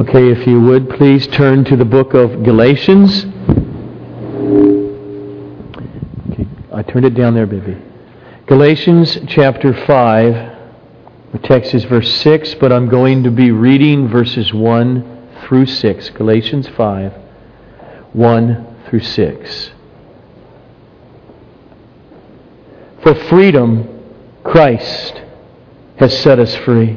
Okay, if you would, please turn to the book of Galatians. Okay, I turned it down there, baby. Galatians chapter 5. The text is verse 6, but I'm going to be reading verses 1 through 6. Galatians 5, 1 through 6. For freedom, Christ has set us free.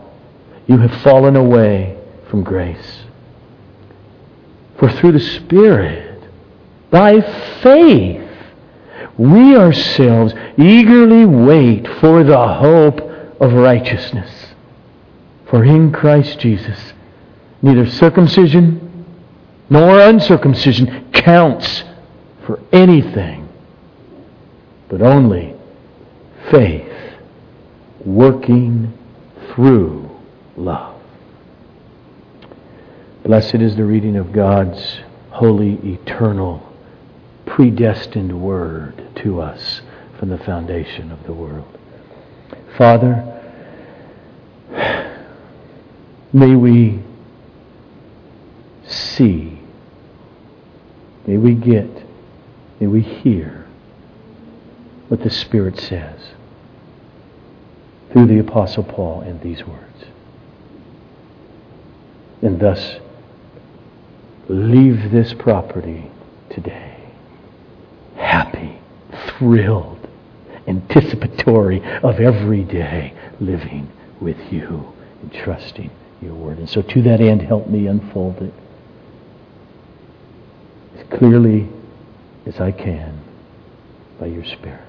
you have fallen away from grace. For through the Spirit, by faith, we ourselves eagerly wait for the hope of righteousness. For in Christ Jesus, neither circumcision nor uncircumcision counts for anything, but only faith working through love. Blessed is the reading of God's holy, eternal, predestined word to us from the foundation of the world. Father, may we see, may we get, may we hear what the Spirit says through the Apostle Paul in these words and thus leave this property today happy, thrilled, anticipatory of every day living with you and trusting your word. And so to that end, help me unfold it as clearly as I can by your Spirit.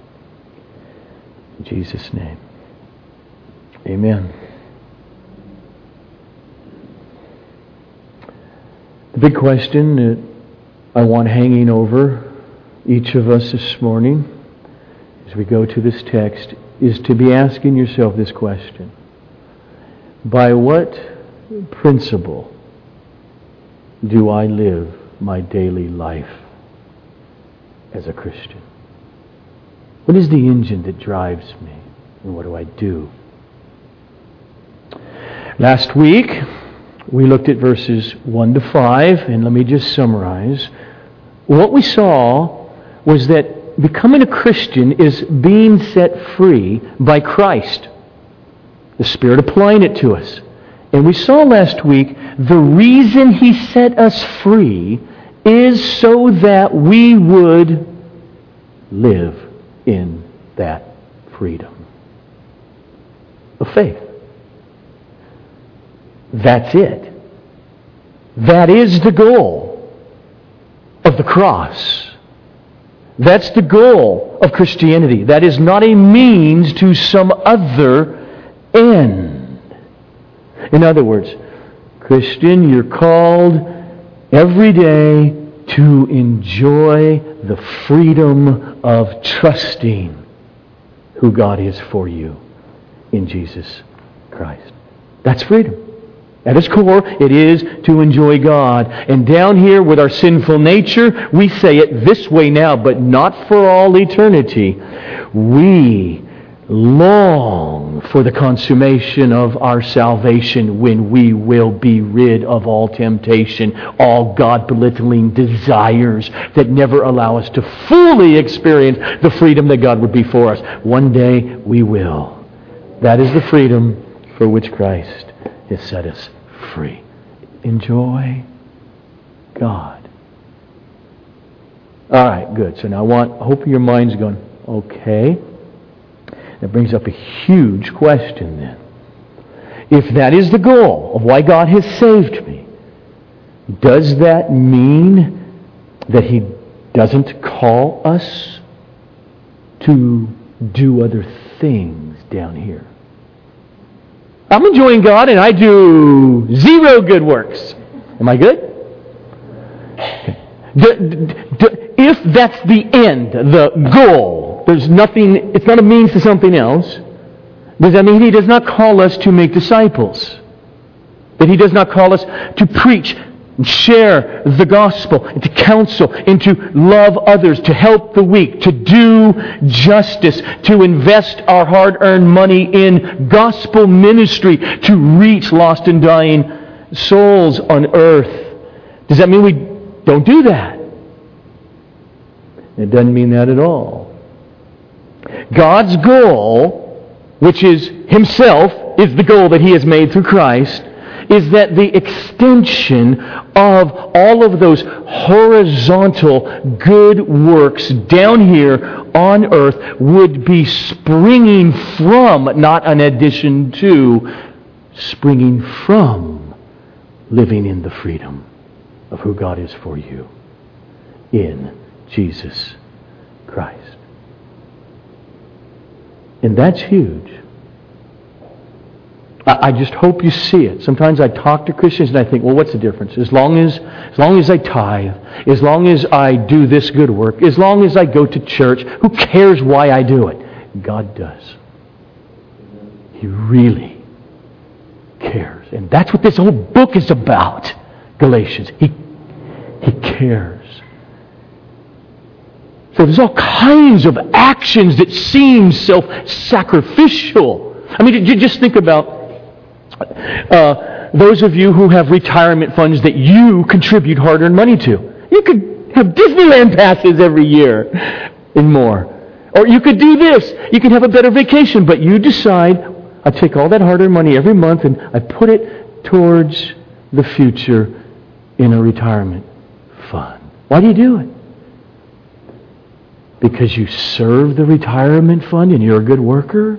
In Jesus' name, amen. Big question that I want hanging over each of us this morning as we go to this text is to be asking yourself this question By what principle do I live my daily life as a Christian? What is the engine that drives me? And what do I do? Last week, we looked at verses 1 to 5, and let me just summarize. What we saw was that becoming a Christian is being set free by Christ, the Spirit applying it to us. And we saw last week the reason He set us free is so that we would live in that freedom of faith. That's it. That is the goal of the cross. That's the goal of Christianity. That is not a means to some other end. In other words, Christian, you're called every day to enjoy the freedom of trusting who God is for you in Jesus Christ. That's freedom. At its core, it is to enjoy God. And down here with our sinful nature, we say it this way now, but not for all eternity. We long for the consummation of our salvation when we will be rid of all temptation, all God belittling desires that never allow us to fully experience the freedom that God would be for us. One day we will. That is the freedom for which Christ has set us free. Enjoy God. All right, good. So now I want, I hope your mind's going, okay. That brings up a huge question then. If that is the goal of why God has saved me, does that mean that He doesn't call us to do other things down here? I'm enjoying God and I do zero good works. Am I good? if that's the end, the goal, there's nothing, it's not a means to something else, does that mean he does not call us to make disciples? That he does not call us to preach and share the gospel, and to counsel, and to love others, to help the weak, to do justice, to invest our hard earned money in gospel ministry, to reach lost and dying souls on earth. Does that mean we don't do that? It doesn't mean that at all. God's goal, which is Himself, is the goal that He has made through Christ is that the extension of all of those horizontal good works down here on earth would be springing from, not an addition to, springing from living in the freedom of who God is for you in Jesus Christ. And that's huge. I just hope you see it. Sometimes I talk to Christians and I think, well, what's the difference? As long as, as long as I tithe, as long as I do this good work, as long as I go to church, who cares why I do it? God does. He really cares. And that's what this whole book is about, Galatians. He, he cares. So there's all kinds of actions that seem self-sacrificial. I mean, you just think about uh, those of you who have retirement funds that you contribute hard earned money to. You could have Disneyland passes every year and more. Or you could do this. You could have a better vacation, but you decide, I take all that hard earned money every month and I put it towards the future in a retirement fund. Why do you do it? Because you serve the retirement fund and you're a good worker?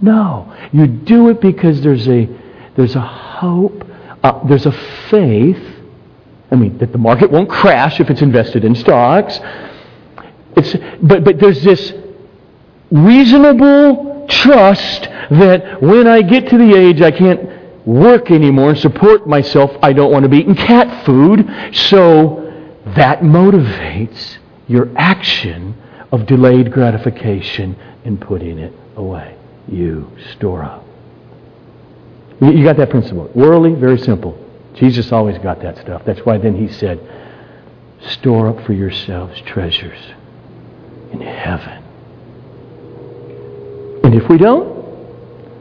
No. You do it because there's a, there's a hope, uh, there's a faith. I mean, that the market won't crash if it's invested in stocks. It's, but, but there's this reasonable trust that when I get to the age I can't work anymore and support myself, I don't want to be eating cat food. So that motivates your action of delayed gratification and putting it away you store up. You got that principle. Worldly, very simple. Jesus always got that stuff. That's why then he said, store up for yourselves treasures in heaven. And if we don't,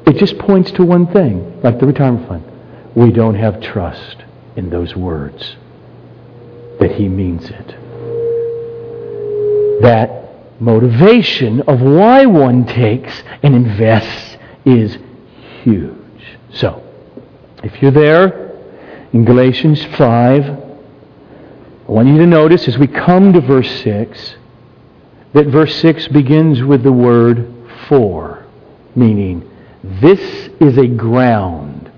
it just points to one thing, like the retirement fund. We don't have trust in those words that he means it. That motivation of why one takes and invests is huge. So, if you're there in Galatians 5, I want you to notice as we come to verse 6 that verse 6 begins with the word for, meaning this is a ground.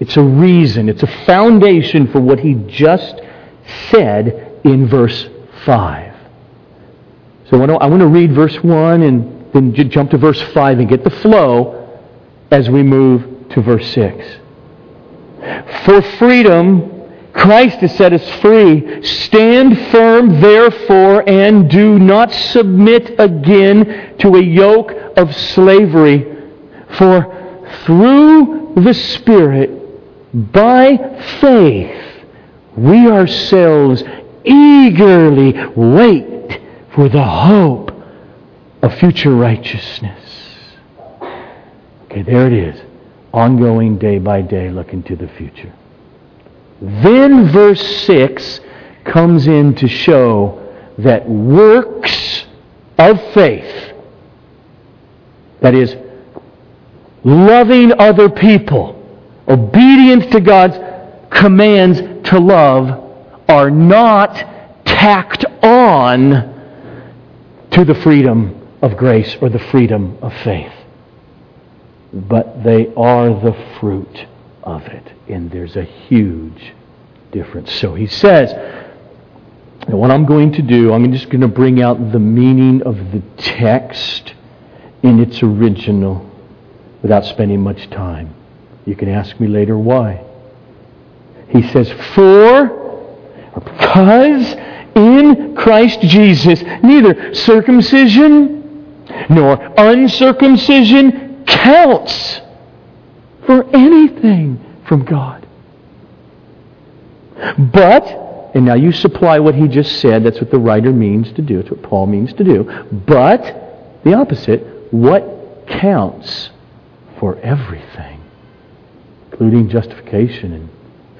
It's a reason. It's a foundation for what he just said in verse 5. So I want to read verse 1 and then jump to verse 5 and get the flow as we move to verse 6. For freedom, Christ has set us free. Stand firm, therefore, and do not submit again to a yoke of slavery. For through the Spirit, by faith, we ourselves eagerly wait for the hope of future righteousness. Okay, there it is. Ongoing day by day, looking to the future. Then verse 6 comes in to show that works of faith, that is, loving other people, obedience to God's commands to love, are not tacked on to the freedom of grace or the freedom of faith. But they are the fruit of it. And there's a huge difference. So he says, and what I'm going to do, I'm just going to bring out the meaning of the text in its original without spending much time. You can ask me later why. He says, For, or because in Christ Jesus, neither circumcision nor uncircumcision counts for anything from God. But, and now you supply what he just said, that's what the writer means to do, it's what Paul means to do. But, the opposite, what counts for everything, including justification and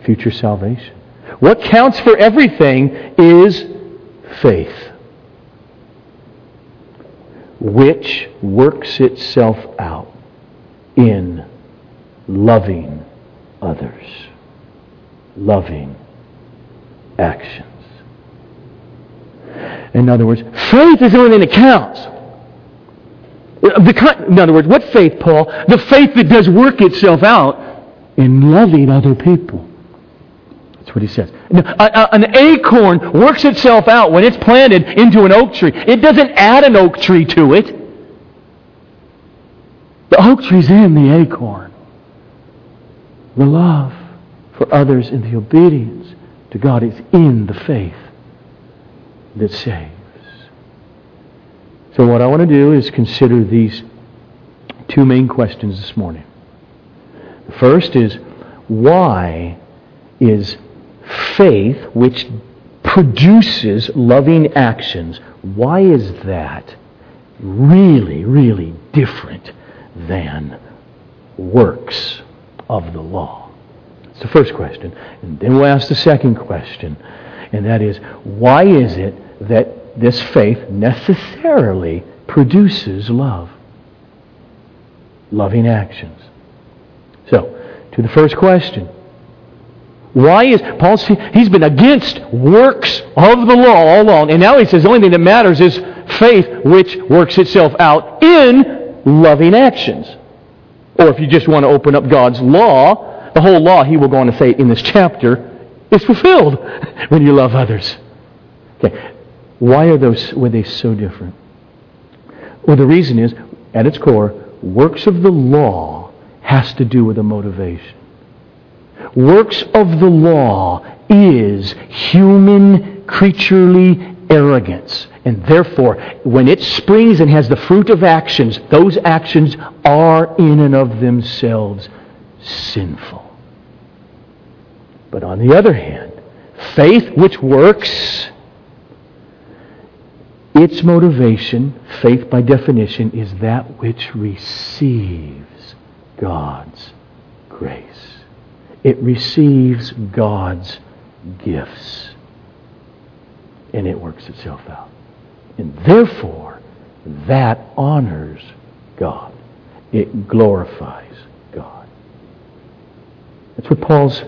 future salvation? What counts for everything is faith, which works itself out in loving others, loving actions. In other words, faith is the only thing that counts. In other words, what faith, Paul? The faith that does work itself out in loving other people. That's what he says. An acorn works itself out when it's planted into an oak tree. It doesn't add an oak tree to it. The oak tree's in the acorn. The love for others and the obedience to God is in the faith that saves. So, what I want to do is consider these two main questions this morning. The first is why is faith, which produces loving actions, why is that really, really different than works of the law? That's the first question. And then we'll ask the second question, and that is why is it that this faith necessarily produces love? Loving actions. So, to the first question why is Paul? He's been against works of the law all along, and now he says the only thing that matters is faith, which works itself out in loving actions. Or if you just want to open up God's law, the whole law, he will go on to say in this chapter, is fulfilled when you love others. Okay. Why are those were they so different? Well, the reason is, at its core, works of the law has to do with a motivation. Works of the law is human creaturely arrogance. And therefore, when it springs and has the fruit of actions, those actions are in and of themselves sinful. But on the other hand, faith which works, its motivation, faith by definition, is that which receives God's grace it receives God's gifts. And it works itself out. And therefore, that honors God. It glorifies God. That's what Paul's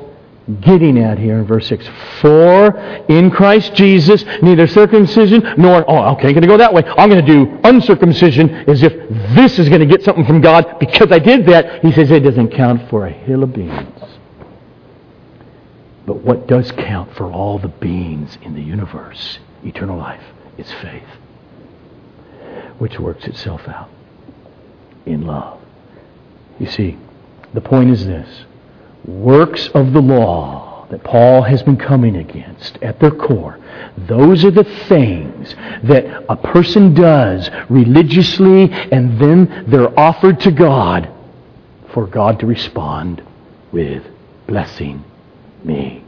getting at here in verse 6. For in Christ Jesus, neither circumcision nor, oh, okay, I'm going to go that way. I'm going to do uncircumcision as if this is going to get something from God because I did that. He says it doesn't count for a hill of beans. But what does count for all the beings in the universe, eternal life, is faith, which works itself out in love. You see, the point is this works of the law that Paul has been coming against at their core, those are the things that a person does religiously and then they're offered to God for God to respond with blessing me.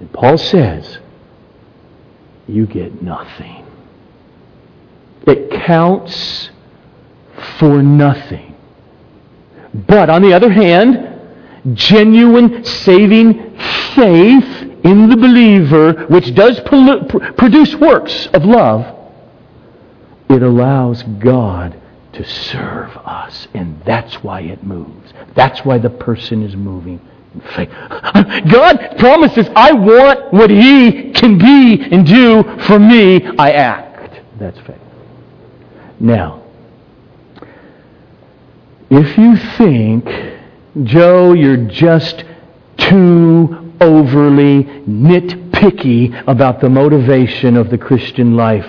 And Paul says, you get nothing. It counts for nothing. But on the other hand, genuine saving faith in the believer, which does produce works of love, it allows God to serve us. And that's why it moves. That's why the person is moving. God promises, I want what He can be and do for me. I act. That's faith. Now, if you think, Joe, you're just too overly nitpicky about the motivation of the Christian life,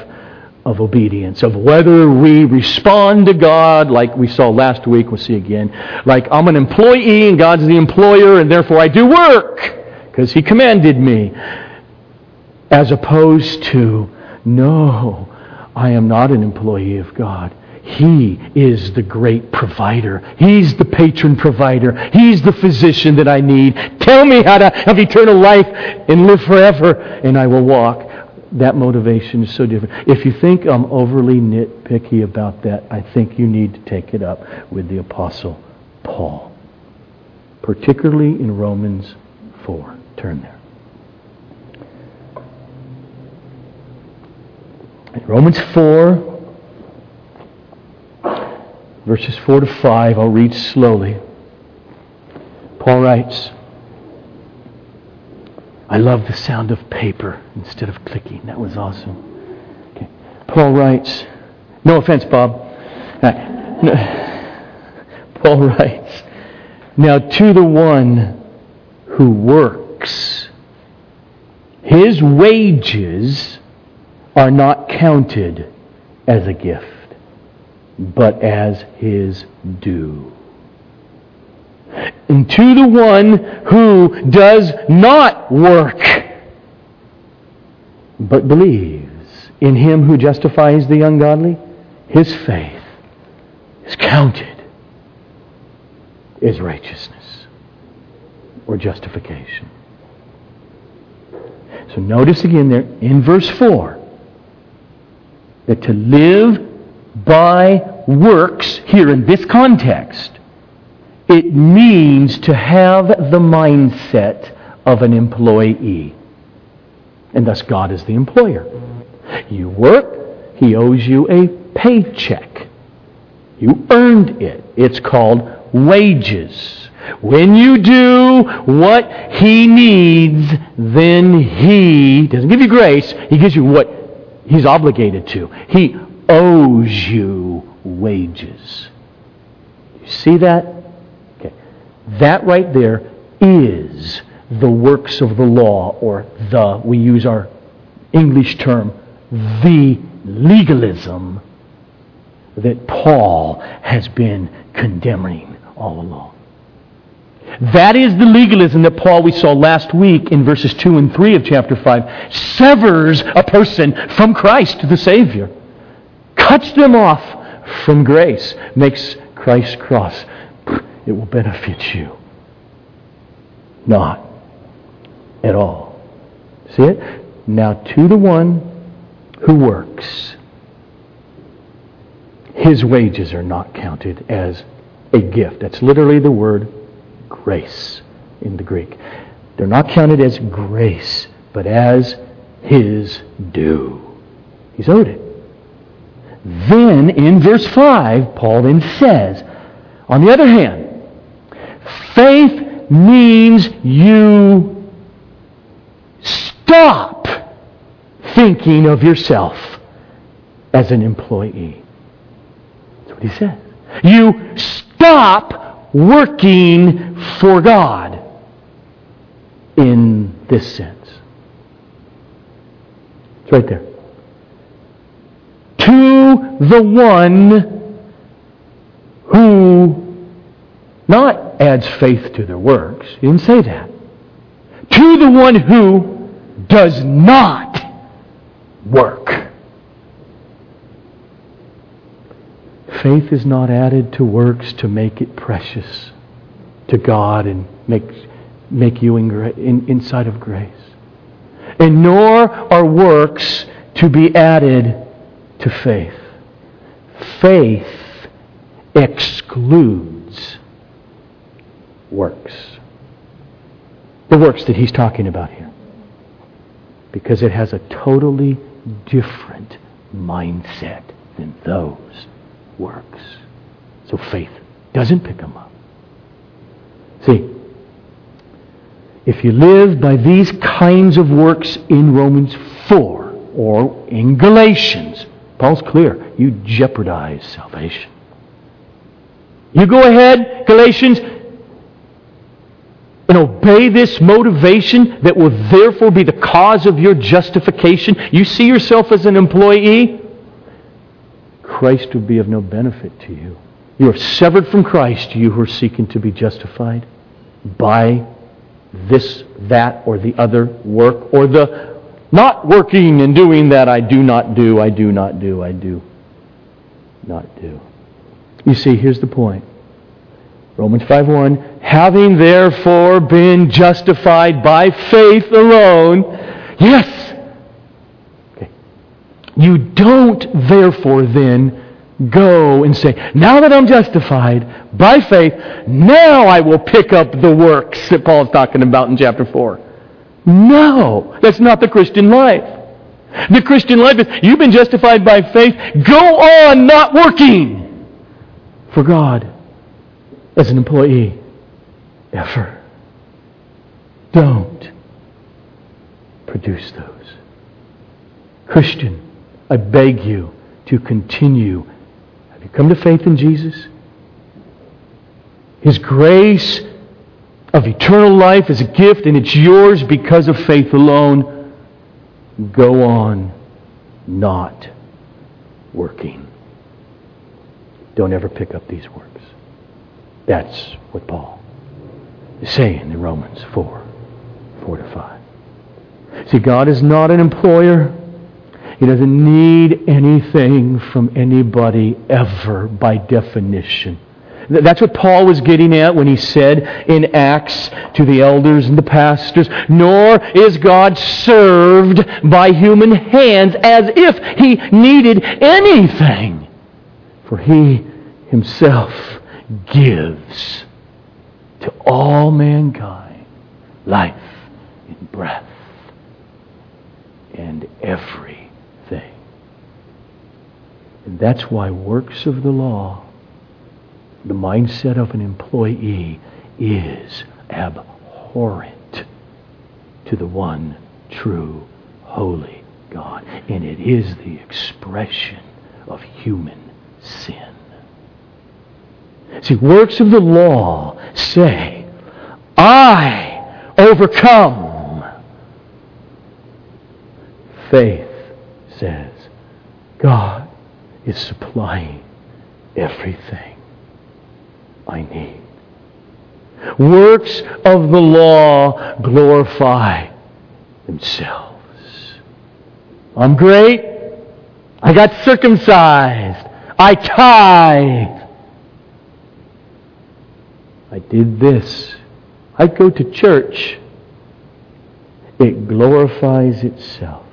of obedience, of whether we respond to God like we saw last week, we'll see again, like I'm an employee and God's the employer and therefore I do work. because he commanded me. As opposed to, no, I am not an employee of God. He is the great provider. He's the patron provider. He's the physician that I need. Tell me how to have eternal life and live forever, and I will walk. That motivation is so different. If you think I'm overly nitpicky about that, I think you need to take it up with the Apostle Paul, particularly in Romans 4. Turn there. In Romans 4, verses 4 to 5. I'll read slowly. Paul writes, I love the sound of paper instead of clicking. That was awesome. Okay. Paul writes, no offense, Bob. Uh, Paul writes, Now to the one who works, his wages are not counted as a gift but as his due. And to the one who does not work, but believes in him who justifies the ungodly, his faith is counted as righteousness or justification. So notice again there in verse 4 that to live by works here in this context, it means to have the mindset of an employee. And thus God is the employer. You work, He owes you a paycheck. You earned it. It's called wages. When you do what He needs, then He doesn't give you grace, He gives you what He's obligated to. He owes you wages. You see that? That right there is the works of the law, or the, we use our English term, the legalism that Paul has been condemning all along. That is the legalism that Paul, we saw last week in verses 2 and 3 of chapter 5, severs a person from Christ, the Savior cuts them off from grace, makes Christ's cross. It will benefit you. Not at all. See it? Now to the one who works, his wages are not counted as a gift. That's literally the word grace in the Greek. They're not counted as grace, but as his due. He's owed it. Then, in verse 5, Paul then says, on the other hand, faith means you stop thinking of yourself as an employee. That's what he says. You stop working for God in this sense. It's right there to the one who not adds faith to their works. He didn't say that. To the one who does not work. Faith is not added to works to make it precious to God and make, make you in, in, inside of grace. And nor are works to be added to faith. Faith excludes works. The works that he's talking about here. Because it has a totally different mindset than those works. So faith doesn't pick them up. See, if you live by these kinds of works in Romans 4 or in Galatians, Paul's clear. You jeopardize salvation. You go ahead, Galatians, and obey this motivation that will therefore be the cause of your justification. You see yourself as an employee, Christ would be of no benefit to you. You are severed from Christ, you who are seeking to be justified by this, that, or the other work, or the not working and doing that I do not do, I do not do, I do not do. You see, here's the point. Romans 5:1 Having therefore been justified by faith alone, yes. Okay. You don't therefore then go and say, now that I'm justified by faith, now I will pick up the works that Paul's talking about in chapter 4. No, that's not the Christian life. The Christian life is you've been justified by faith, go on not working for God as an employee ever. Don't produce those. Christian, I beg you to continue. Have you come to faith in Jesus? His grace of eternal life is a gift, and it's yours because of faith alone. Go on not working. Don't ever pick up these works. That's what Paul is saying in Romans 4 4 to 5. See, God is not an employer. He doesn't need anything from anybody ever by definition. That's what Paul was getting at when he said in Acts to the elders and the pastors, Nor is God served by human hands as if he needed anything, for he himself gives to all mankind life and breath and everything. And that's why works of the law, the mindset of an employee, is abhorrent to the one true, holy God. And it is the expression of human sin. See, works of the law say, I overcome. Faith says, God is supplying everything I need. Works of the law glorify themselves. I'm great. I got circumcised. I tithe. I did this. I go to church. It glorifies itself.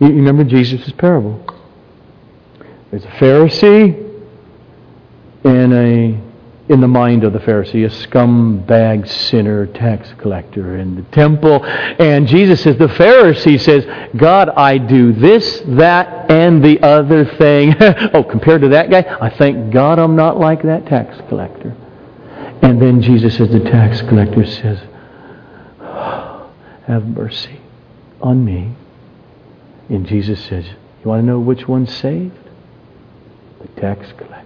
You remember Jesus' parable? There's a Pharisee and a in the mind of the Pharisee, a scumbag, sinner, tax collector in the temple. And Jesus says, the Pharisee says, God, I do this, that, and the other thing. oh, compared to that guy, I thank God I'm not like that tax collector. And then Jesus says, the tax collector says, have mercy on me. And Jesus says, you want to know which one's saved? The tax collector.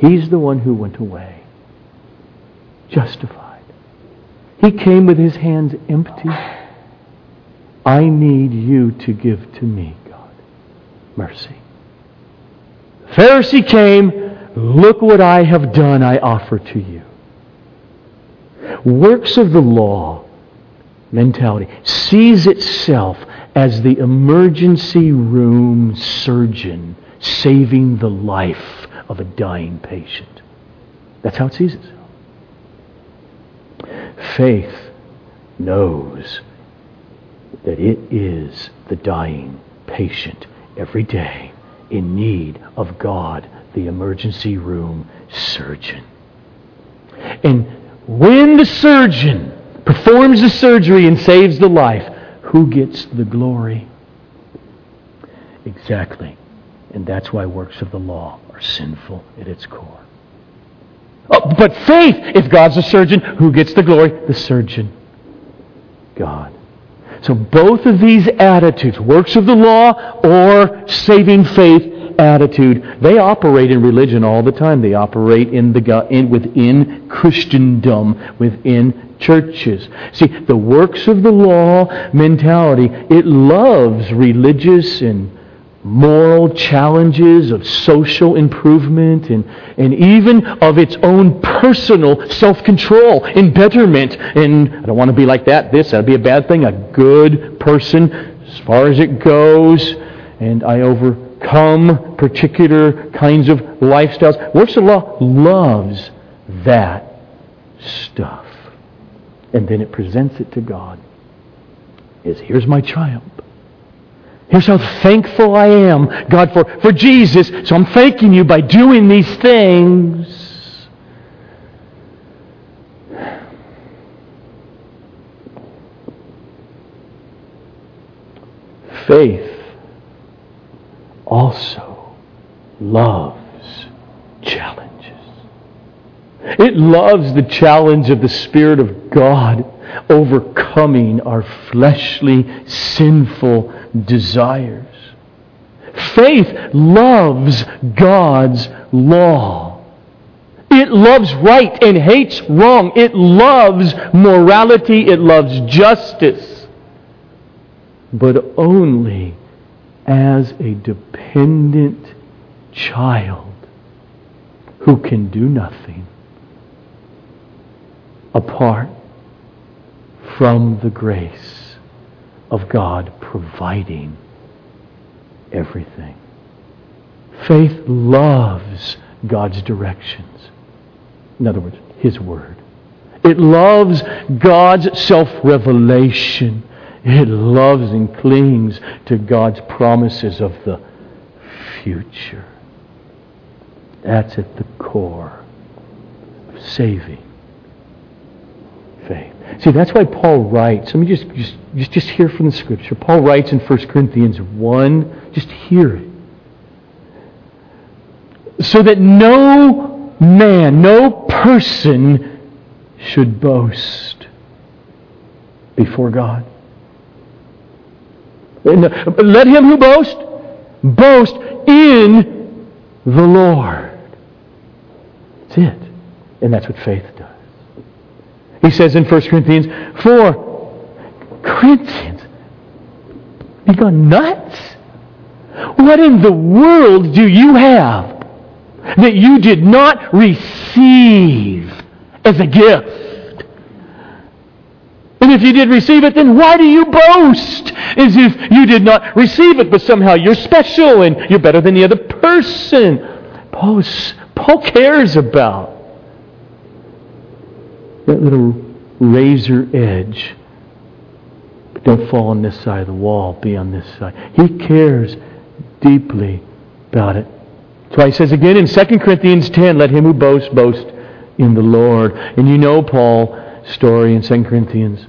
He's the one who went away, justified. He came with his hands empty. I need you to give to me, God, mercy. The Pharisee came, look what I have done, I offer to you. Works of the law mentality sees itself as the emergency room surgeon saving the life of a dying patient. That's how it sees itself. Faith knows that it is the dying patient every day in need of God, the emergency room surgeon. And when the surgeon performs the surgery and saves the life, who gets the glory? Exactly. And that's why works of the law are sinful at its core. Oh, but faith, if God's the surgeon, who gets the glory? The surgeon. God. So both of these attitudes, works of the law or saving faith attitude, they operate in religion all the time. They operate in the in, within Christendom, within churches. See, the works of the law mentality, it loves religious and moral challenges of social improvement and, and even of its own personal self-control and betterment. And I don't want to be like that. This, that'd be a bad thing. A good person as far as it goes. And I overcome particular kinds of lifestyles. Works of law loves that stuff. And then it presents it to God. Is here's my triumph. Here's how thankful I am, God, for, for Jesus. So I'm thanking you by doing these things. Faith also loves challenges. It loves the challenge of the Spirit of God overcoming our fleshly, sinful desires. Faith loves God's law. It loves right and hates wrong. It loves morality. It loves justice. But only as a dependent child who can do nothing apart from the grace of God providing everything. Faith loves God's directions. In other words, His Word. It loves God's self revelation. It loves and clings to God's promises of the future. That's at the core of saving faith. See, that's why Paul writes. Let me just, just, just, just hear from the scripture. Paul writes in 1 Corinthians 1, just hear it. So that no man, no person should boast before God. Uh, let him who boasts boast in the Lord. That's it. And that's what faith. He says in 1 Corinthians 4, Corinthians, you gone nuts? What in the world do you have that you did not receive as a gift? And if you did receive it, then why do you boast as if you did not receive it, but somehow you're special and you're better than the other person? Paul, Paul cares about that little razor edge. Don't fall on this side of the wall, be on this side. He cares deeply about it. That's why he says again in 2 Corinthians 10, let him who boasts boast in the Lord. And you know Paul's story in 2 Corinthians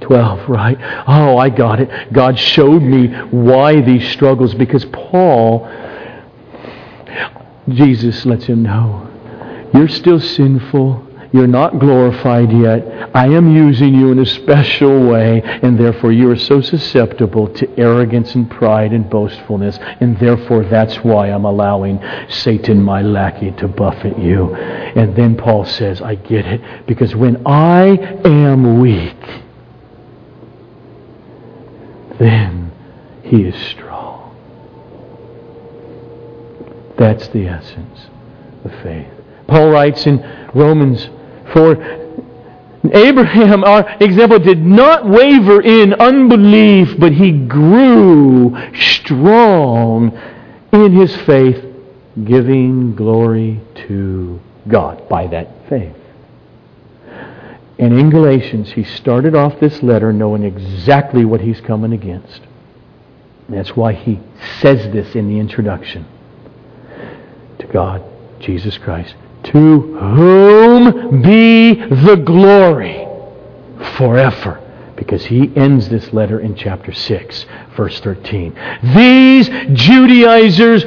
12, right? Oh, I got it. God showed me why these struggles because Paul, Jesus lets him know, you're still sinful. You're not glorified yet. I am using you in a special way, and therefore you are so susceptible to arrogance and pride and boastfulness, and therefore that's why I'm allowing Satan, my lackey, to buffet you. And then Paul says, I get it, because when I am weak, then he is strong. That's the essence of faith. Paul writes in Romans for Abraham, our example, did not waver in unbelief, but he grew strong in his faith, giving glory to God by that faith. And in Galatians, he started off this letter knowing exactly what he's coming against. that's why he says this in the introduction to God, Jesus Christ to whom be the glory forever. Because he ends this letter in chapter 6, verse 13. These Judaizers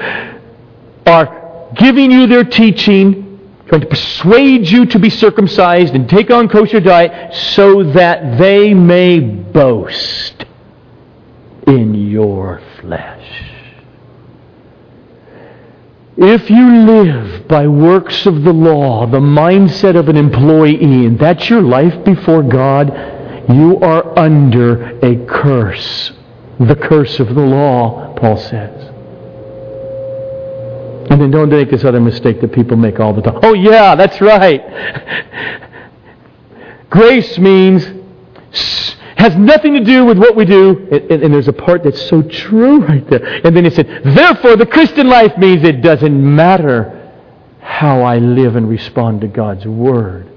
are giving you their teaching, trying to persuade you to be circumcised and take on kosher diet so that they may boast in your flesh. If you live by works of the law, the mindset of an employee, and that's your life before God, you are under a curse. The curse of the law, Paul says. And then don't make this other mistake that people make all the time. Oh, yeah, that's right. Grace means has nothing to do with what we do. And, and, and, there's a part that's so true right there. And then he said, therefore, the Christian life means it doesn't matter how I live and respond to God's Word.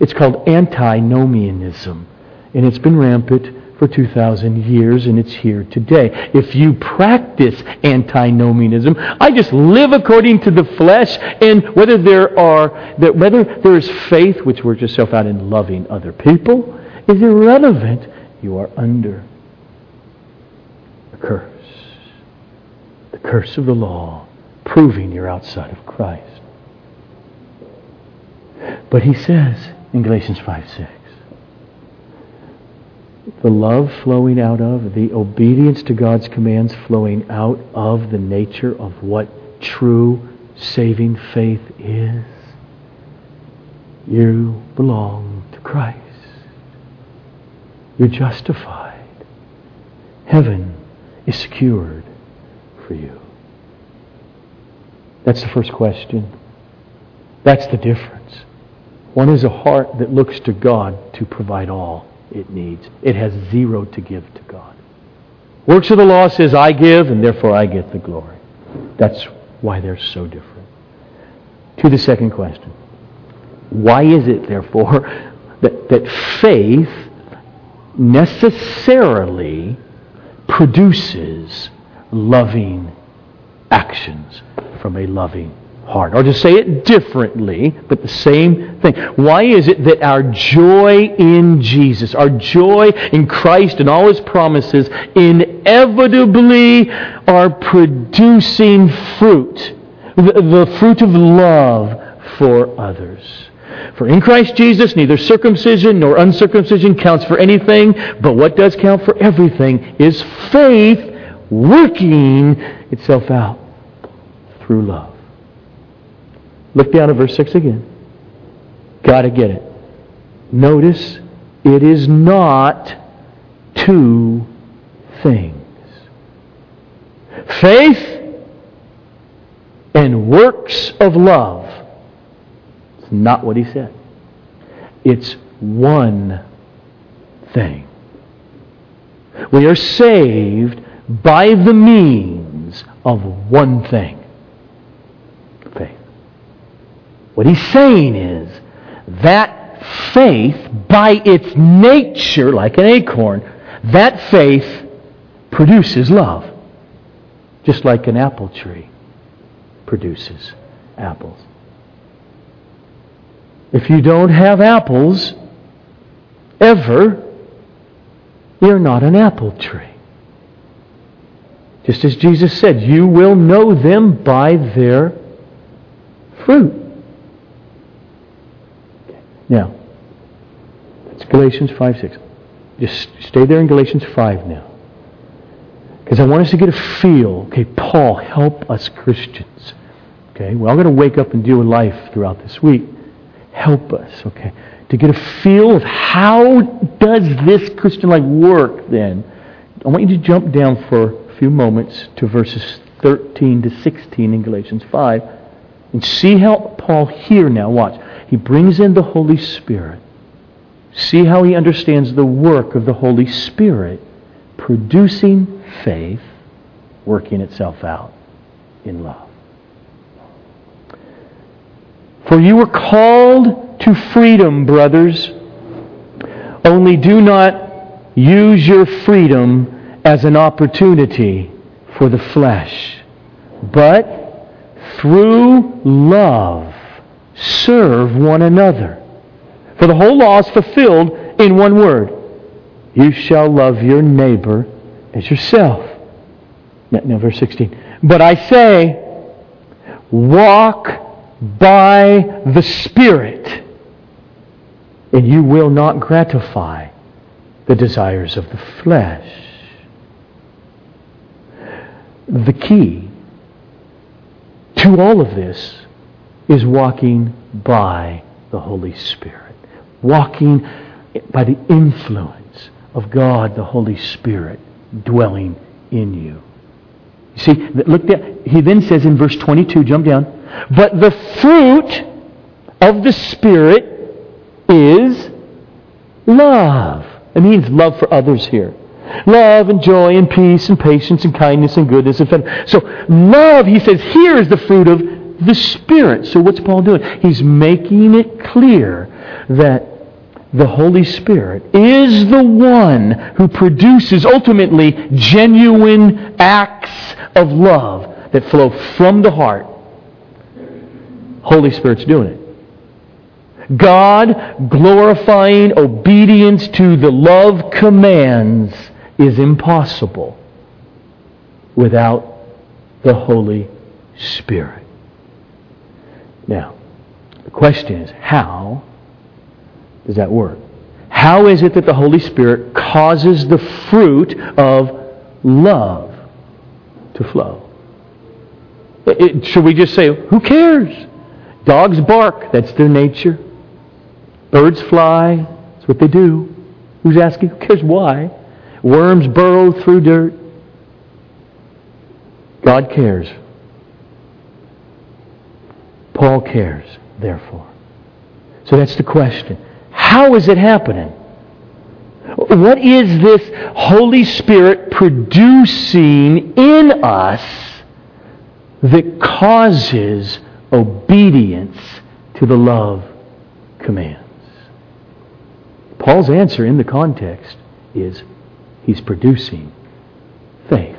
It's called antinomianism. And it's been rampant for 2,000 years, and it's here today. If you practice antinomianism, I just live according to the flesh, and whether there are whether there is faith which works itself out in loving other people is irrelevant. You are under a curse. The curse of the law, proving you're outside of Christ. But he says in Galatians 5 6, the love flowing out of, the obedience to God's commands flowing out of the nature of what true saving faith is. You belong to Christ. You're justified. Heaven is secured for you. That's the first question. That's the difference. One is a heart that looks to God to provide all it needs. It has zero to give to God. Works of the law says, I give, and therefore I get the glory. That's why they're so different. To the second question. Why is it, therefore, that, that faith necessarily produces loving actions from a loving heart. Or to say it differently, but the same thing. Why is it that our joy in Jesus, our joy in Christ and all His promises, inevitably are producing fruit, the, the fruit of love for others? For in Christ Jesus, neither circumcision nor uncircumcision counts for anything, but what does count for everything is faith working itself out through love. Look down at verse 6 again. Got to get it. Notice it is not two things faith and works of love. It's not what he said. It's one thing. We are saved by the means of one thing faith. what he's saying is that faith, by its nature, like an acorn, that faith produces love. Just like an apple tree produces apples. If you don't have apples, ever, you're not an apple tree. Just as Jesus said, you will know them by their fruit. Now, it's Galatians 5 6. Just stay there in Galatians 5 now. Because I want us to get a feel. Okay, Paul, help us Christians. Okay, we're all going to wake up and deal with life throughout this week. Help us, okay, to get a feel of how does this Christian life work then. I want you to jump down for a few moments to verses 13 to 16 in Galatians 5 and see how Paul here now, watch, he brings in the Holy Spirit. See how he understands the work of the Holy Spirit producing faith, working itself out in love. For you were called to freedom, brothers. Only do not use your freedom as an opportunity for the flesh, but through love serve one another. For the whole law is fulfilled in one word You shall love your neighbor as yourself. Now, verse 16. But I say, walk by the Spirit, and you will not gratify the desires of the flesh. The key to all of this is walking by the Holy Spirit, walking by the influence of God, the Holy Spirit, dwelling in you. See, look there. He then says in verse 22, jump down, but the fruit of the Spirit is love. It means love for others here. Love and joy and peace and patience and kindness and goodness and faith. So love, he says, here is the fruit of the Spirit. So what's Paul doing? He's making it clear that the Holy Spirit is the one who produces ultimately genuine acts of love that flow from the heart. Holy Spirit's doing it. God glorifying obedience to the love commands is impossible without the Holy Spirit. Now, the question is how does that work? How is it that the Holy Spirit causes the fruit of love to flow? It, should we just say, who cares? Dogs bark, that's their nature. Birds fly, that's what they do. Who's asking? Who cares why? Worms burrow through dirt. God cares. Paul cares, therefore. So that's the question. How is it happening? What is this Holy Spirit producing in us that causes obedience to the love commands? Paul's answer in the context is he's producing faith.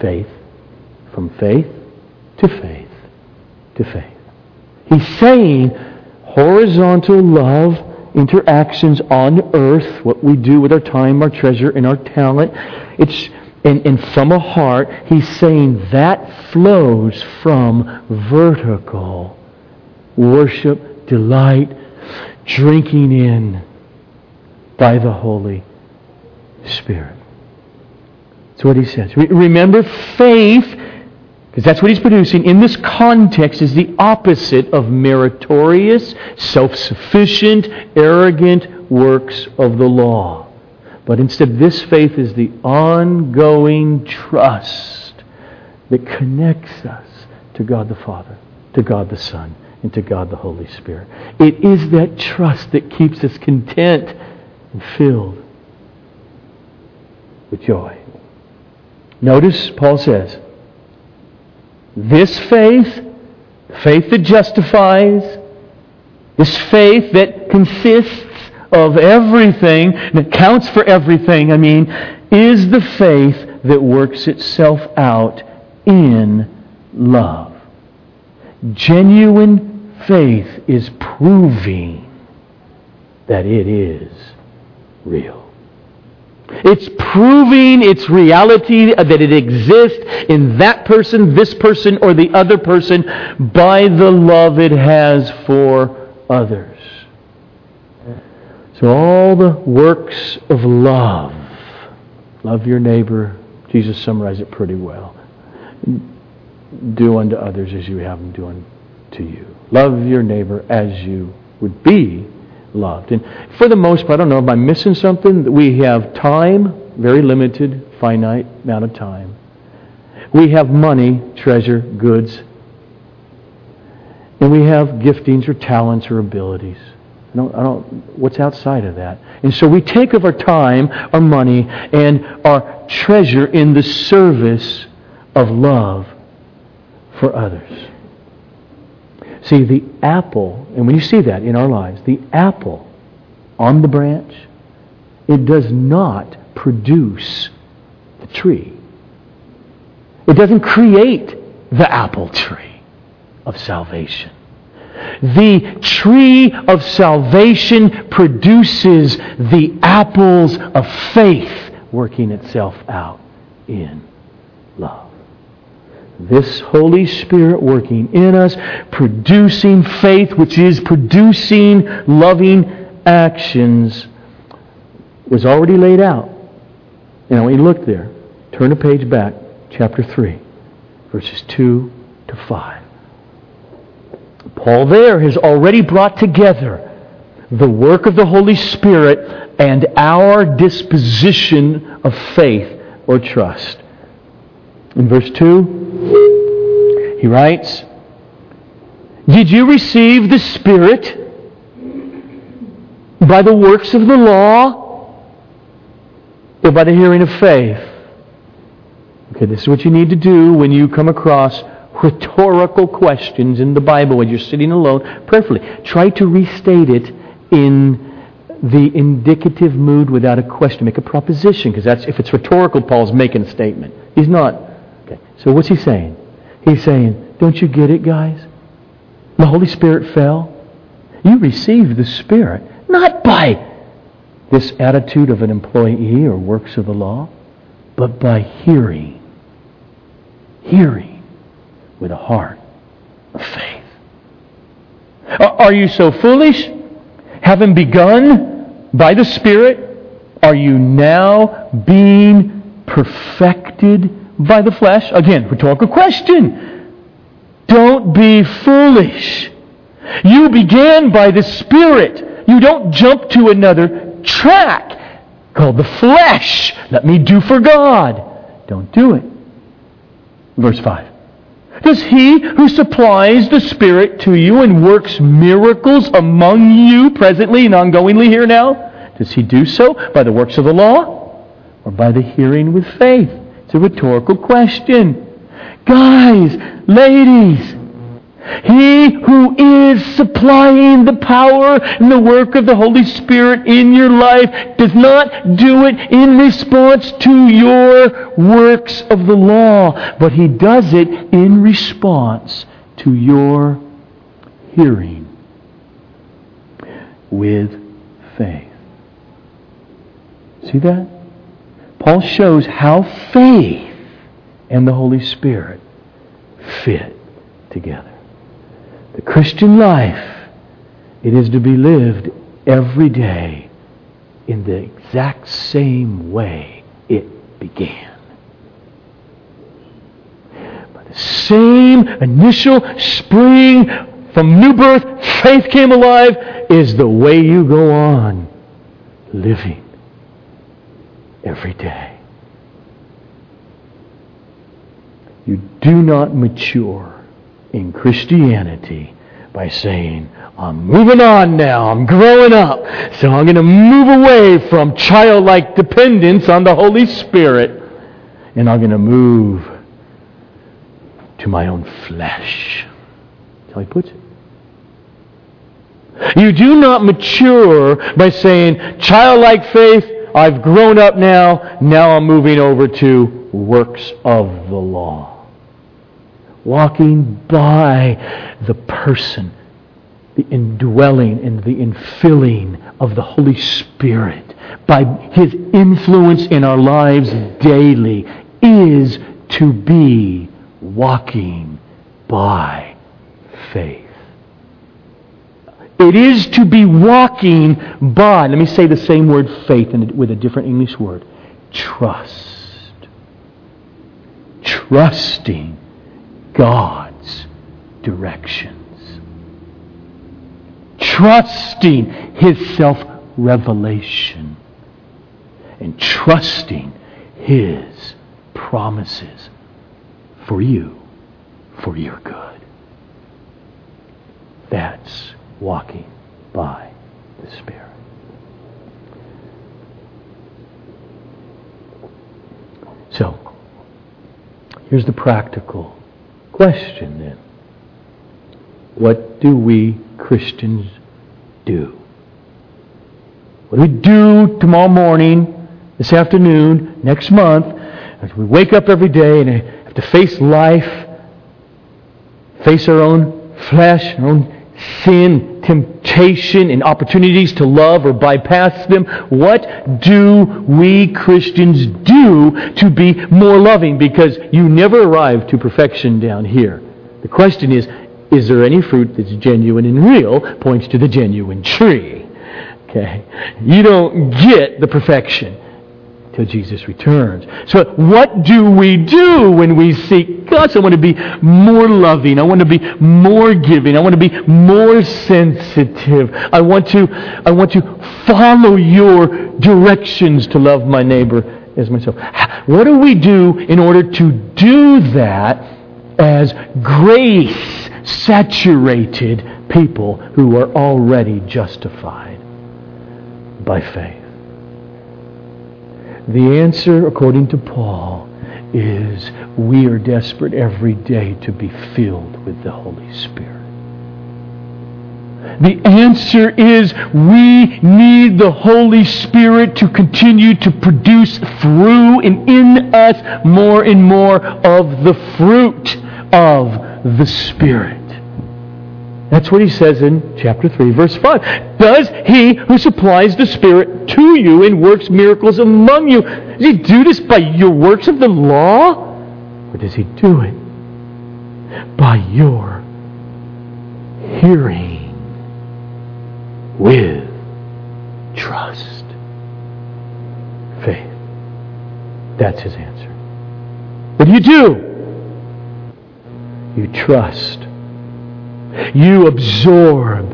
Faith from faith to faith to faith. He's saying horizontal love interactions on earth, what we do with our time, our treasure, and our talent. It's and, and from a heart, he's saying that flows from vertical worship, delight, drinking in by the Holy Spirit. That's what he says. Remember, faith, because that's what he's producing, in this context is the opposite of meritorious, self sufficient, arrogant works of the law. But instead, this faith is the ongoing trust that connects us to God the Father, to God the Son, and to God the Holy Spirit. It is that trust that keeps us content and filled with joy. Notice, Paul says, this faith, faith that justifies, this faith that consists of everything, that counts for everything, I mean, is the faith that works itself out in love. Genuine faith is proving that it is real. It's proving its reality that it exists in that person, this person, or the other person by the love it has for others. So all the works of love, love your neighbor, Jesus summarized it pretty well. Do unto others as you have them do unto you. Love your neighbor as you would be loved. And for the most part, I don't know, if I'm missing something? We have time, very limited, finite amount of time. We have money, treasure, goods. And we have giftings or talents or abilities. I don't, I don't, what's outside of that? And so we take of our time, our money, and our treasure in the service of love for others. See, the apple, and when you see that in our lives, the apple on the branch, it does not produce the tree. It doesn't create the apple tree of salvation. The tree of salvation produces the apples of faith working itself out in love this Holy Spirit working in us, producing faith, which is producing loving actions, was already laid out. And when you look there, turn a page back, chapter 3, verses 2 to 5. Paul there has already brought together the work of the Holy Spirit and our disposition of faith or trust. In verse 2, he writes, Did you receive the Spirit by the works of the law or by the hearing of faith? Okay, this is what you need to do when you come across rhetorical questions in the Bible when you're sitting alone. Prayerfully, try to restate it in the indicative mood without a question. Make a proposition, because that's if it's rhetorical, Paul's making a statement. He's not. So what's he saying? He's saying, Don't you get it, guys? The Holy Spirit fell. You received the Spirit, not by this attitude of an employee or works of the law, but by hearing. Hearing with a heart of faith. Are you so foolish? Having begun by the Spirit, are you now being perfected by the flesh? Again, rhetorical question. Don't be foolish. You began by the Spirit. You don't jump to another track called the flesh. Let me do for God. Don't do it. Verse 5. Does he who supplies the Spirit to you and works miracles among you presently and ongoingly here now? Does he do so by the works of the law or by the hearing with faith? A rhetorical question. Guys, ladies, he who is supplying the power and the work of the Holy Spirit in your life does not do it in response to your works of the law, but he does it in response to your hearing with faith. See that? Paul shows how faith and the Holy Spirit fit together. The Christian life, it is to be lived every day in the exact same way it began. By the same initial spring from new birth, faith came alive, is the way you go on living every day. You do not mature in Christianity by saying, I'm moving on now. I'm growing up. So I'm going to move away from childlike dependence on the Holy Spirit. And I'm going to move to my own flesh. That's how he puts it. You do not mature by saying, childlike faith, I've grown up now. Now I'm moving over to works of the law walking by the person, the indwelling and the infilling of the Holy Spirit, by His influence in our lives daily, is to be walking by faith. It is to be walking by, let me say the same word faith with a different English word trust. Trusting God's directions. Trusting His self revelation. And trusting His promises for you, for your good. That's walking by the Spirit. So, here's the practical Question then What do we Christians do? What do we do tomorrow morning, this afternoon, next month, as we wake up every day and have to face life, face our own flesh, our own sin, temptation, and opportunities to love or bypass them. What do we Christians do to be more loving? Because you never arrive to perfection down here. The question is, is there any fruit that's genuine and real? Points to the genuine tree. Okay? You don't get the perfection till Jesus returns. So, what do we do when we seek God? I want to be more loving. I want to be more giving. I want to be more sensitive. I want to, I want to follow your directions to love my neighbor as myself. What do we do in order to do that as grace saturated people who are already justified by faith? The answer, according to Paul, is we are desperate every day to be filled with the Holy Spirit. The answer is we need the Holy Spirit to continue to produce through and in us more and more of the fruit of the Spirit. That's what he says in chapter 3, verse 5. Does he who supplies the Spirit to you and works miracles among you, does he do this by your works of the law? Or does he do it by your hearing? with trust. Faith. That's his answer. What do you do? You trust. You absorb.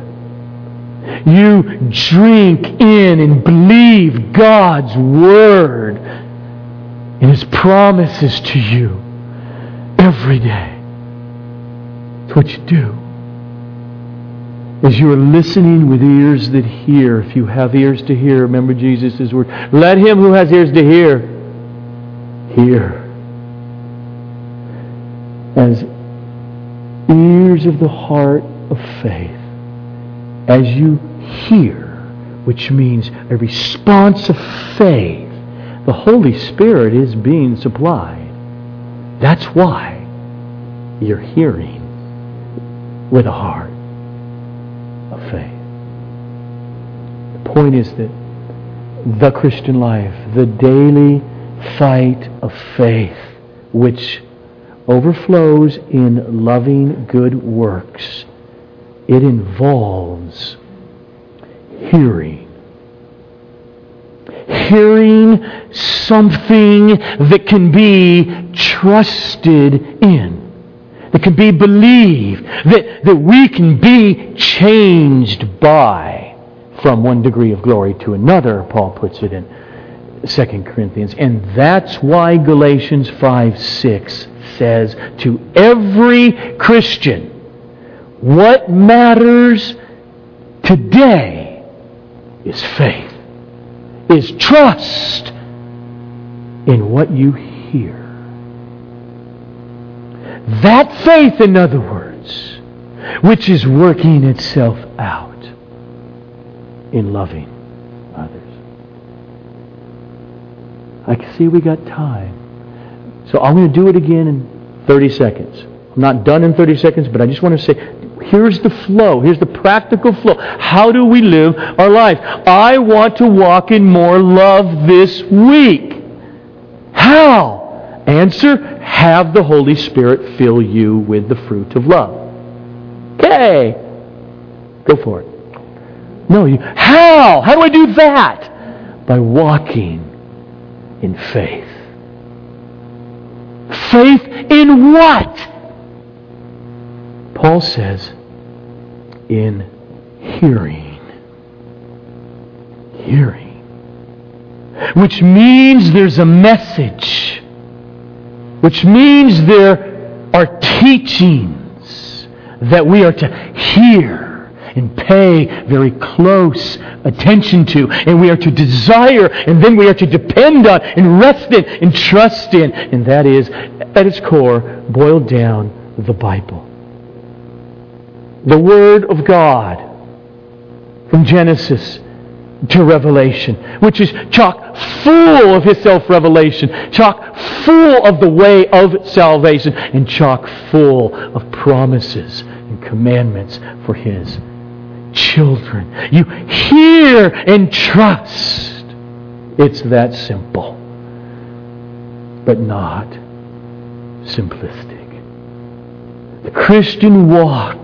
You drink in and believe God's Word and His promises to you every day. It's what you do as you are listening with ears that hear, if you have ears to hear, remember Jesus' word. Let him who has ears to hear, hear. As ears of the heart of faith, as you hear, which means a response of faith, the Holy Spirit is being supplied. That's why you're hearing with a heart of faith. The point is that the Christian life, the daily fight of faith, which overflows in loving good works, it involves hearing. Hearing something that can be trusted in that can be believed, that, that we can be changed by from one degree of glory to another, Paul puts it in 2 Corinthians. And that's why Galatians 5 6 says to every Christian, what matters today is faith, is trust in what you hear. That faith, in other words, which is working itself out in loving others. I can see we got time. So I'm going to do it again in 30 seconds. I'm not done in 30 seconds, but I just want to say here's the flow. Here's the practical flow. How do we live our life? I want to walk in more love this week. How? Answer, have the Holy Spirit fill you with the fruit of love. Okay. Go for it. No, you, how? How do I do that? By walking in faith. Faith in what? Paul says, in hearing. Hearing. Which means there's a message which means there are teachings that we are to hear and pay very close attention to, and we are to desire, and then we are to depend on, and rest in, and trust in. And that is, at its core, boiled down, the Bible. The Word of God from Genesis to Revelation, which is chock full of His self revelation, chock full of the way of salvation, and chock full of promises and commandments for His children. You hear and trust. It's that simple, but not simplistic. The Christian walk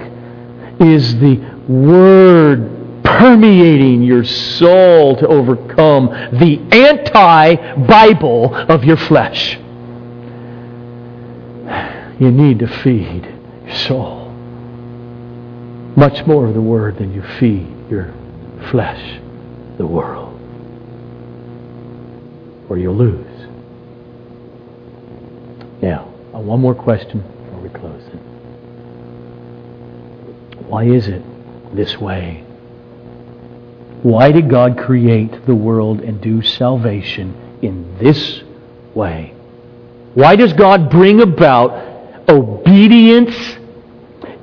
is the Word permeating your soul to overcome the anti Bible of your flesh. You need to feed your soul much more of the Word than you feed your flesh, the world. Or you'll lose. Now, uh, one more question before we close it. Why is it this way? Why did God create the world and do salvation in this way? Why does God bring about obedience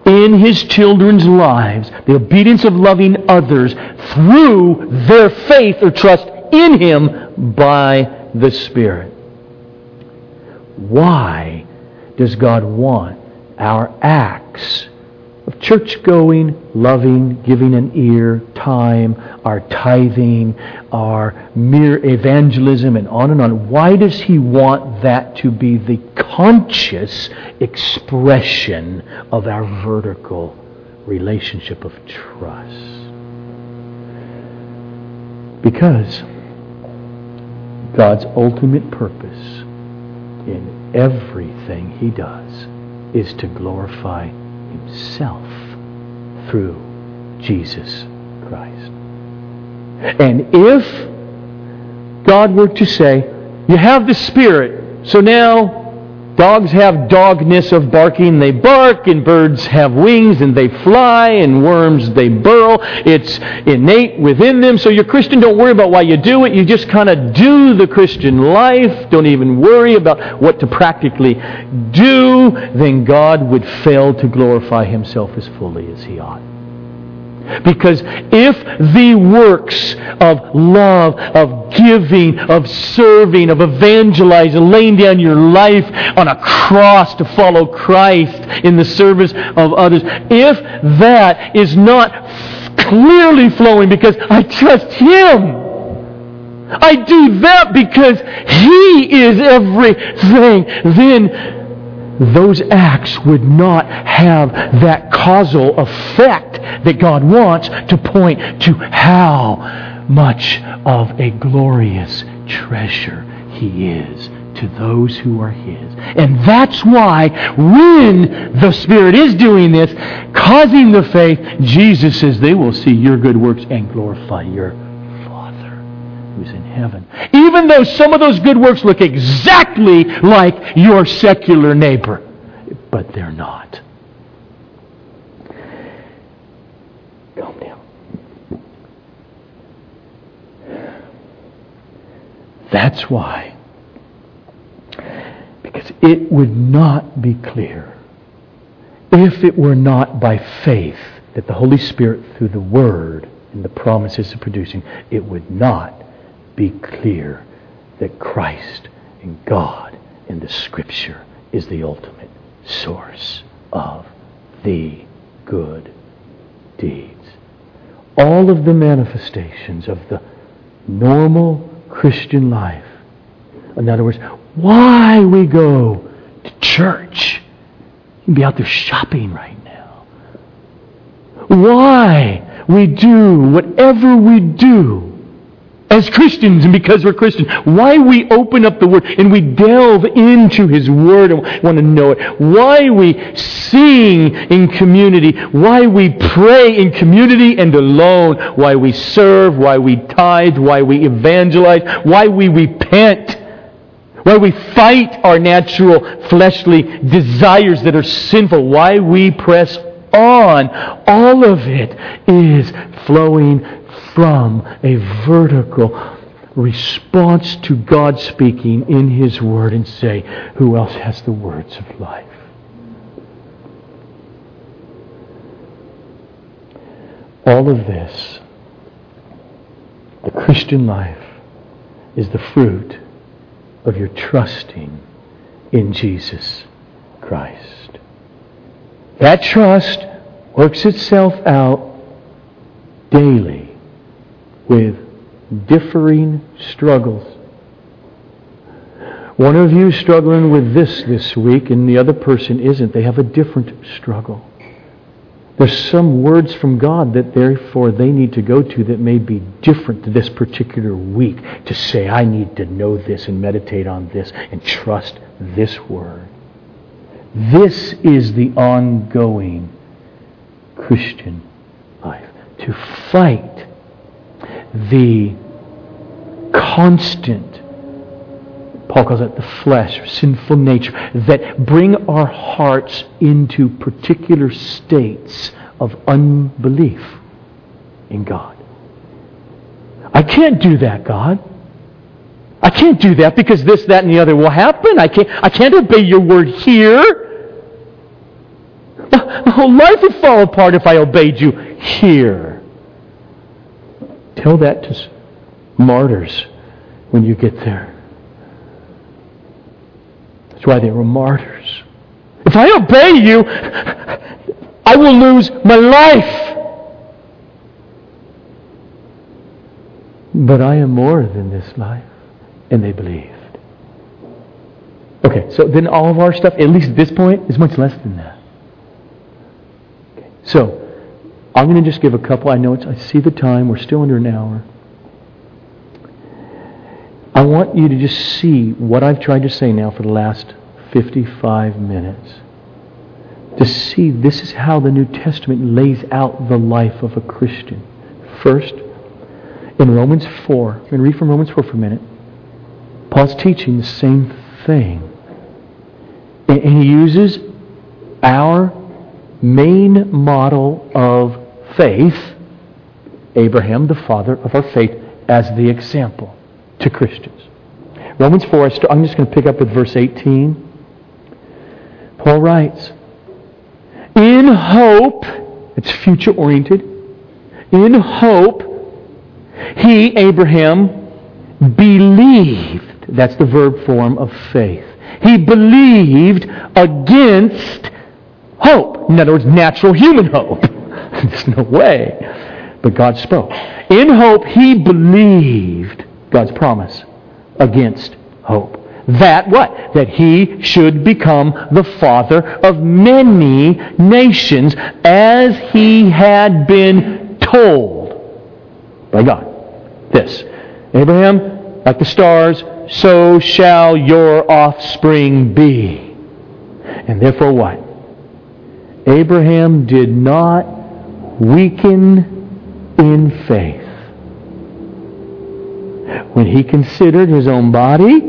in His children's lives, the obedience of loving others through their faith or trust in Him by the Spirit? Why does God want our acts of church going, loving, giving an ear, time, our tithing, our mere evangelism, and on and on. Why does He want that to be the conscious expression of our vertical relationship of trust? Because God's ultimate purpose in everything He does is to glorify himself through Jesus Christ. And if God were to say, You have the Spirit, so now Dogs have dogness of barking, they bark, and birds have wings and they fly, and worms they burrow. It's innate within them. So you're Christian, don't worry about why you do it. You just kind of do the Christian life. Don't even worry about what to practically do. Then God would fail to glorify himself as fully as he ought. Because if the works of love, of giving, of serving, of evangelizing, laying down your life on a cross to follow Christ in the service of others, if that is not clearly flowing because I trust Him, I do that because He is everything, then those acts would not have that causal effect that God wants to point to how much of a glorious treasure He is to those who are His. And that's why when the Spirit is doing this, causing the faith, Jesus says they will see your good works and glorify your who's in heaven. Even though some of those good works look exactly like your secular neighbor, but they're not. Calm down. That's why. Because it would not be clear if it were not by faith that the Holy Spirit, through the Word and the promises of producing, it would not be clear that Christ and God in the Scripture is the ultimate source of the good deeds. All of the manifestations of the normal Christian life. In other words, why we go to church. You can be out there shopping right now. Why we do whatever we do as Christians and because we're Christians, why we open up the Word and we delve into His Word and want to know it, why we sing in community, why we pray in community and alone, why we serve, why we tithe, why we evangelize, why we repent. Why we fight our natural fleshly desires that are sinful. Why we press on. All of it is flowing from a vertical response to God speaking in His Word and say, Who else has the words of life? All of this, the Christian life, is the fruit of your trusting in Jesus Christ. That trust works itself out daily with differing struggles. One of you struggling with this this week and the other person isn't. They have a different struggle. There's some words from God that therefore they need to go to that may be different to this particular week to say, I need to know this and meditate on this and trust this word. This is the ongoing Christian life. To fight the constant Paul calls it the flesh, sinful nature, that bring our hearts into particular states of unbelief in God. I can't do that, God. I can't do that because this, that, and the other will happen. I can't, I can't obey your word here. My whole life would fall apart if I obeyed you here. Tell that to martyrs when you get there. That's why they were martyrs. If I obey you, I will lose my life. But I am more than this life. And they believed. Okay, so then all of our stuff, at least at this point, is much less than that. Okay, so I'm going to just give a couple. I know it's, I see the time. We're still under an hour. I want you to just see what I've tried to say now for the last 55 minutes. To see this is how the New Testament lays out the life of a Christian. First, in Romans 4, I'm going to read from Romans 4 for a minute. Paul's teaching the same thing. And he uses our main model of faith, Abraham, the father of our faith, as the example to Christians. Romans 4, I'm just going to pick up with verse 18. Paul writes, In hope, it's future oriented, in hope, he, Abraham, believed. That's the verb form of faith. He believed against hope. In other words, natural human hope. There's no way. But God spoke. In hope, he believed God's promise against hope. That what? That he should become the father of many nations as he had been told by God. This. Abraham, like the stars, so shall your offspring be. And therefore what? Abraham did not weaken in faith when he considered his own body,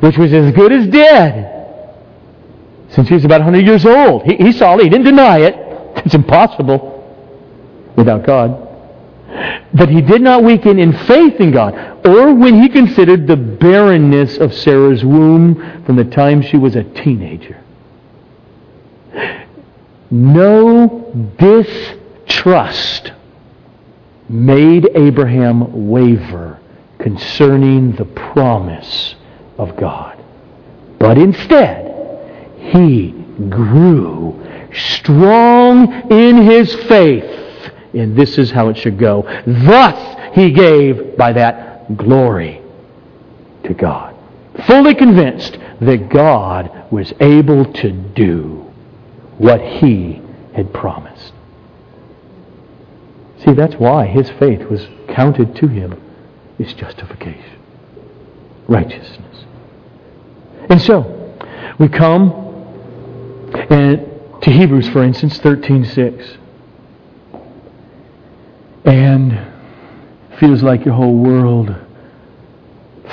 which was as good as dead, since he was about 100 years old. He, he saw it. He didn't deny it. It's impossible without God. But he did not weaken in faith in God, or when he considered the barrenness of Sarah's womb from the time she was a teenager. No distrust made Abraham waver concerning the promise of God. But instead, he grew strong in his faith. And this is how it should go. Thus he gave by that glory to God. Fully convinced that God was able to do what he had promised. See, that's why his faith was counted to him as justification, righteousness. And so, we come and to Hebrews, for instance, 13.6. And feels like your whole world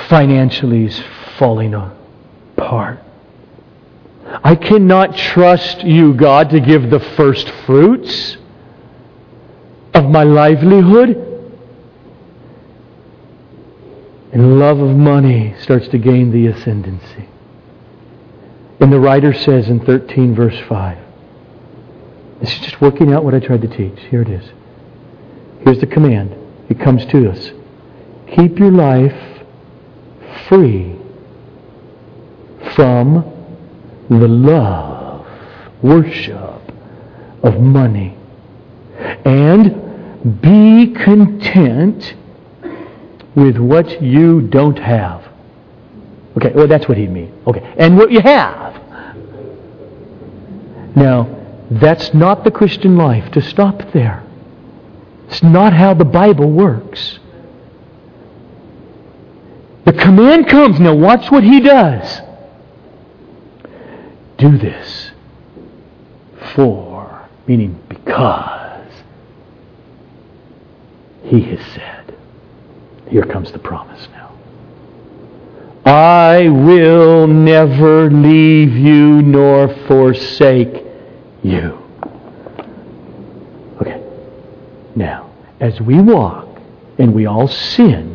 financially is falling apart. I cannot trust you, God, to give the first fruits of my livelihood. And love of money starts to gain the ascendancy. And the writer says in 13, verse 5, this is just working out what I tried to teach. Here it is. Here's the command. It comes to us. Keep your life free from the love, worship of money. And be content with what you don't have. Okay, well, that's what he'd mean. Okay, and what you have. Now, that's not the Christian life. To stop there. It's not how the Bible works. The command comes. Now, watch what he does. Do this for, meaning because he has said. Here comes the promise now. I will never leave you nor forsake you. Okay. Now, as we walk and we all sin,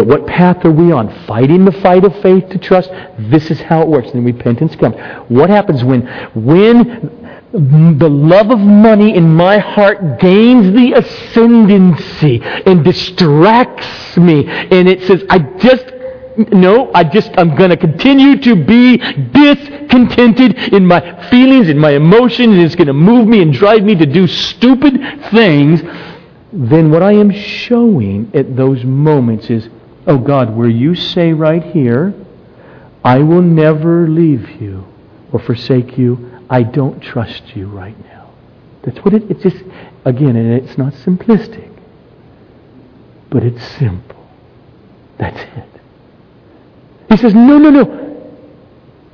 but what path are we on? Fighting the fight of faith to trust? This is how it works. And repentance comes. What happens when, when the love of money in my heart gains the ascendancy and distracts me? And it says, I just no, I just, I'm going to continue to be discontented in my feelings, in my emotions, and it's going to move me and drive me to do stupid things, then what I am showing at those moments is, oh God, where you say right here, I will never leave you or forsake you, I don't trust you right now. That's what it, it's just, again, and it's not simplistic, but it's simple. That's it. He says, no, no, no.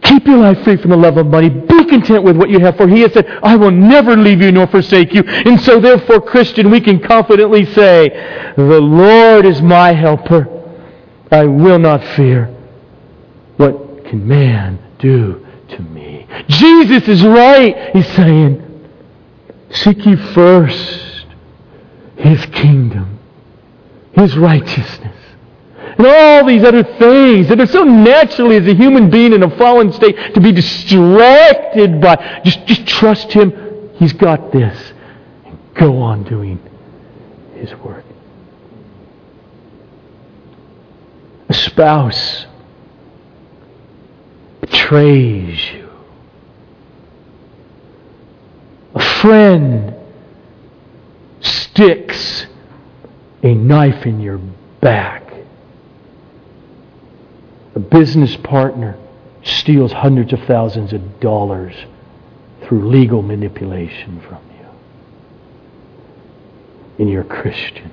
Keep your life free from the love of money. Be content with what you have, for he has said, I will never leave you nor forsake you. And so therefore, Christian, we can confidently say, the Lord is my helper. I will not fear. What can man do to me? Jesus is right. He's saying, seek ye first his kingdom, his righteousness and all these other things that are so naturally as a human being in a fallen state to be distracted by. Just, just trust Him. He's got this. And go on doing His work. A spouse betrays you. A friend sticks a knife in your back a business partner steals hundreds of thousands of dollars through legal manipulation from you. And you're a Christian.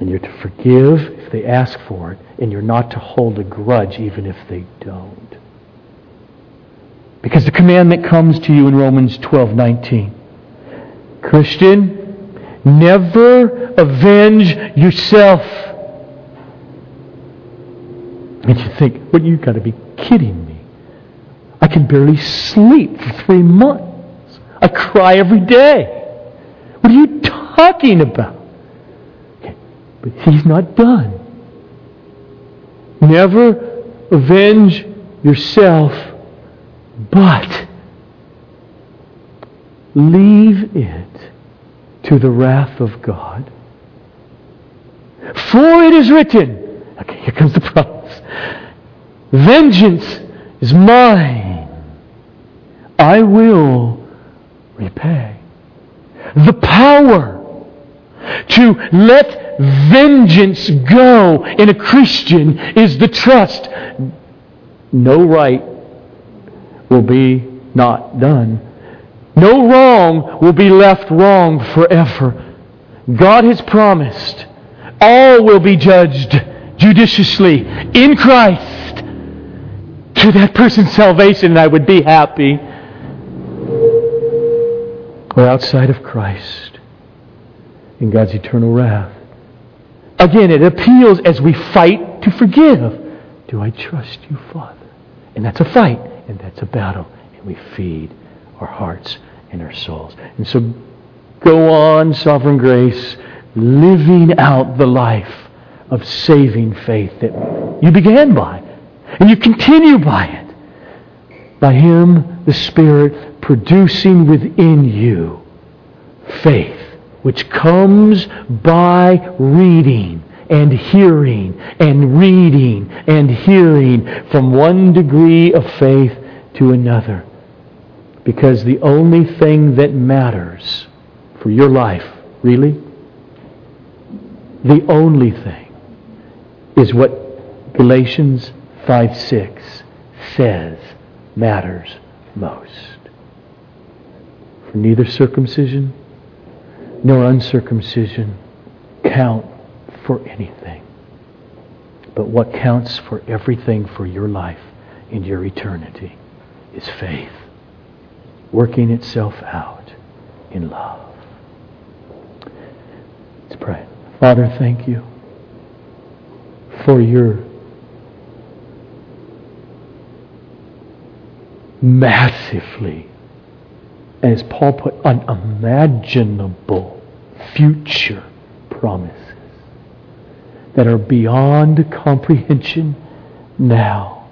And you're to forgive if they ask for it, and you're not to hold a grudge even if they don't. Because the commandment comes to you in Romans 12:19. Christian, never avenge yourself and you think, well, you've got to be kidding me. I can barely sleep for three months. I cry every day. What are you talking about? But he's not done. Never avenge yourself, but leave it to the wrath of God. For it is written, okay, here comes the promise Vengeance is mine. I will repay. The power to let vengeance go in a Christian is the trust. No right will be not done. No wrong will be left wrong forever. God has promised all will be judged judiciously in Christ to that person's salvation, and I would be happy. Or outside of Christ in God's eternal wrath. Again, it appeals as we fight to forgive. Do I trust you, Father? And that's a fight, and that's a battle, and we feed our hearts and our souls. And so go on, sovereign grace, living out the life of saving faith that you began by. And you continue by it. By Him, the Spirit, producing within you faith, which comes by reading and hearing and reading and hearing from one degree of faith to another. Because the only thing that matters for your life, really, the only thing is what Galatians 5 6 says matters most. For neither circumcision nor uncircumcision count for anything. But what counts for everything for your life and your eternity is faith working itself out in love. Let's pray. Father, thank you for your massively as Paul put, unimaginable future promises that are beyond comprehension now.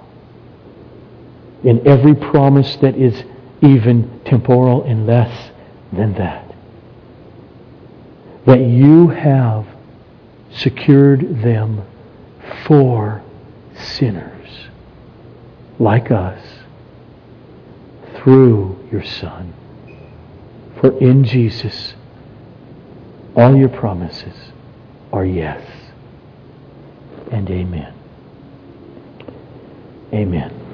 In every promise that is even temporal and less than that. That you have secured them for sinners like us through your Son. For in Jesus, all your promises are yes and amen. Amen.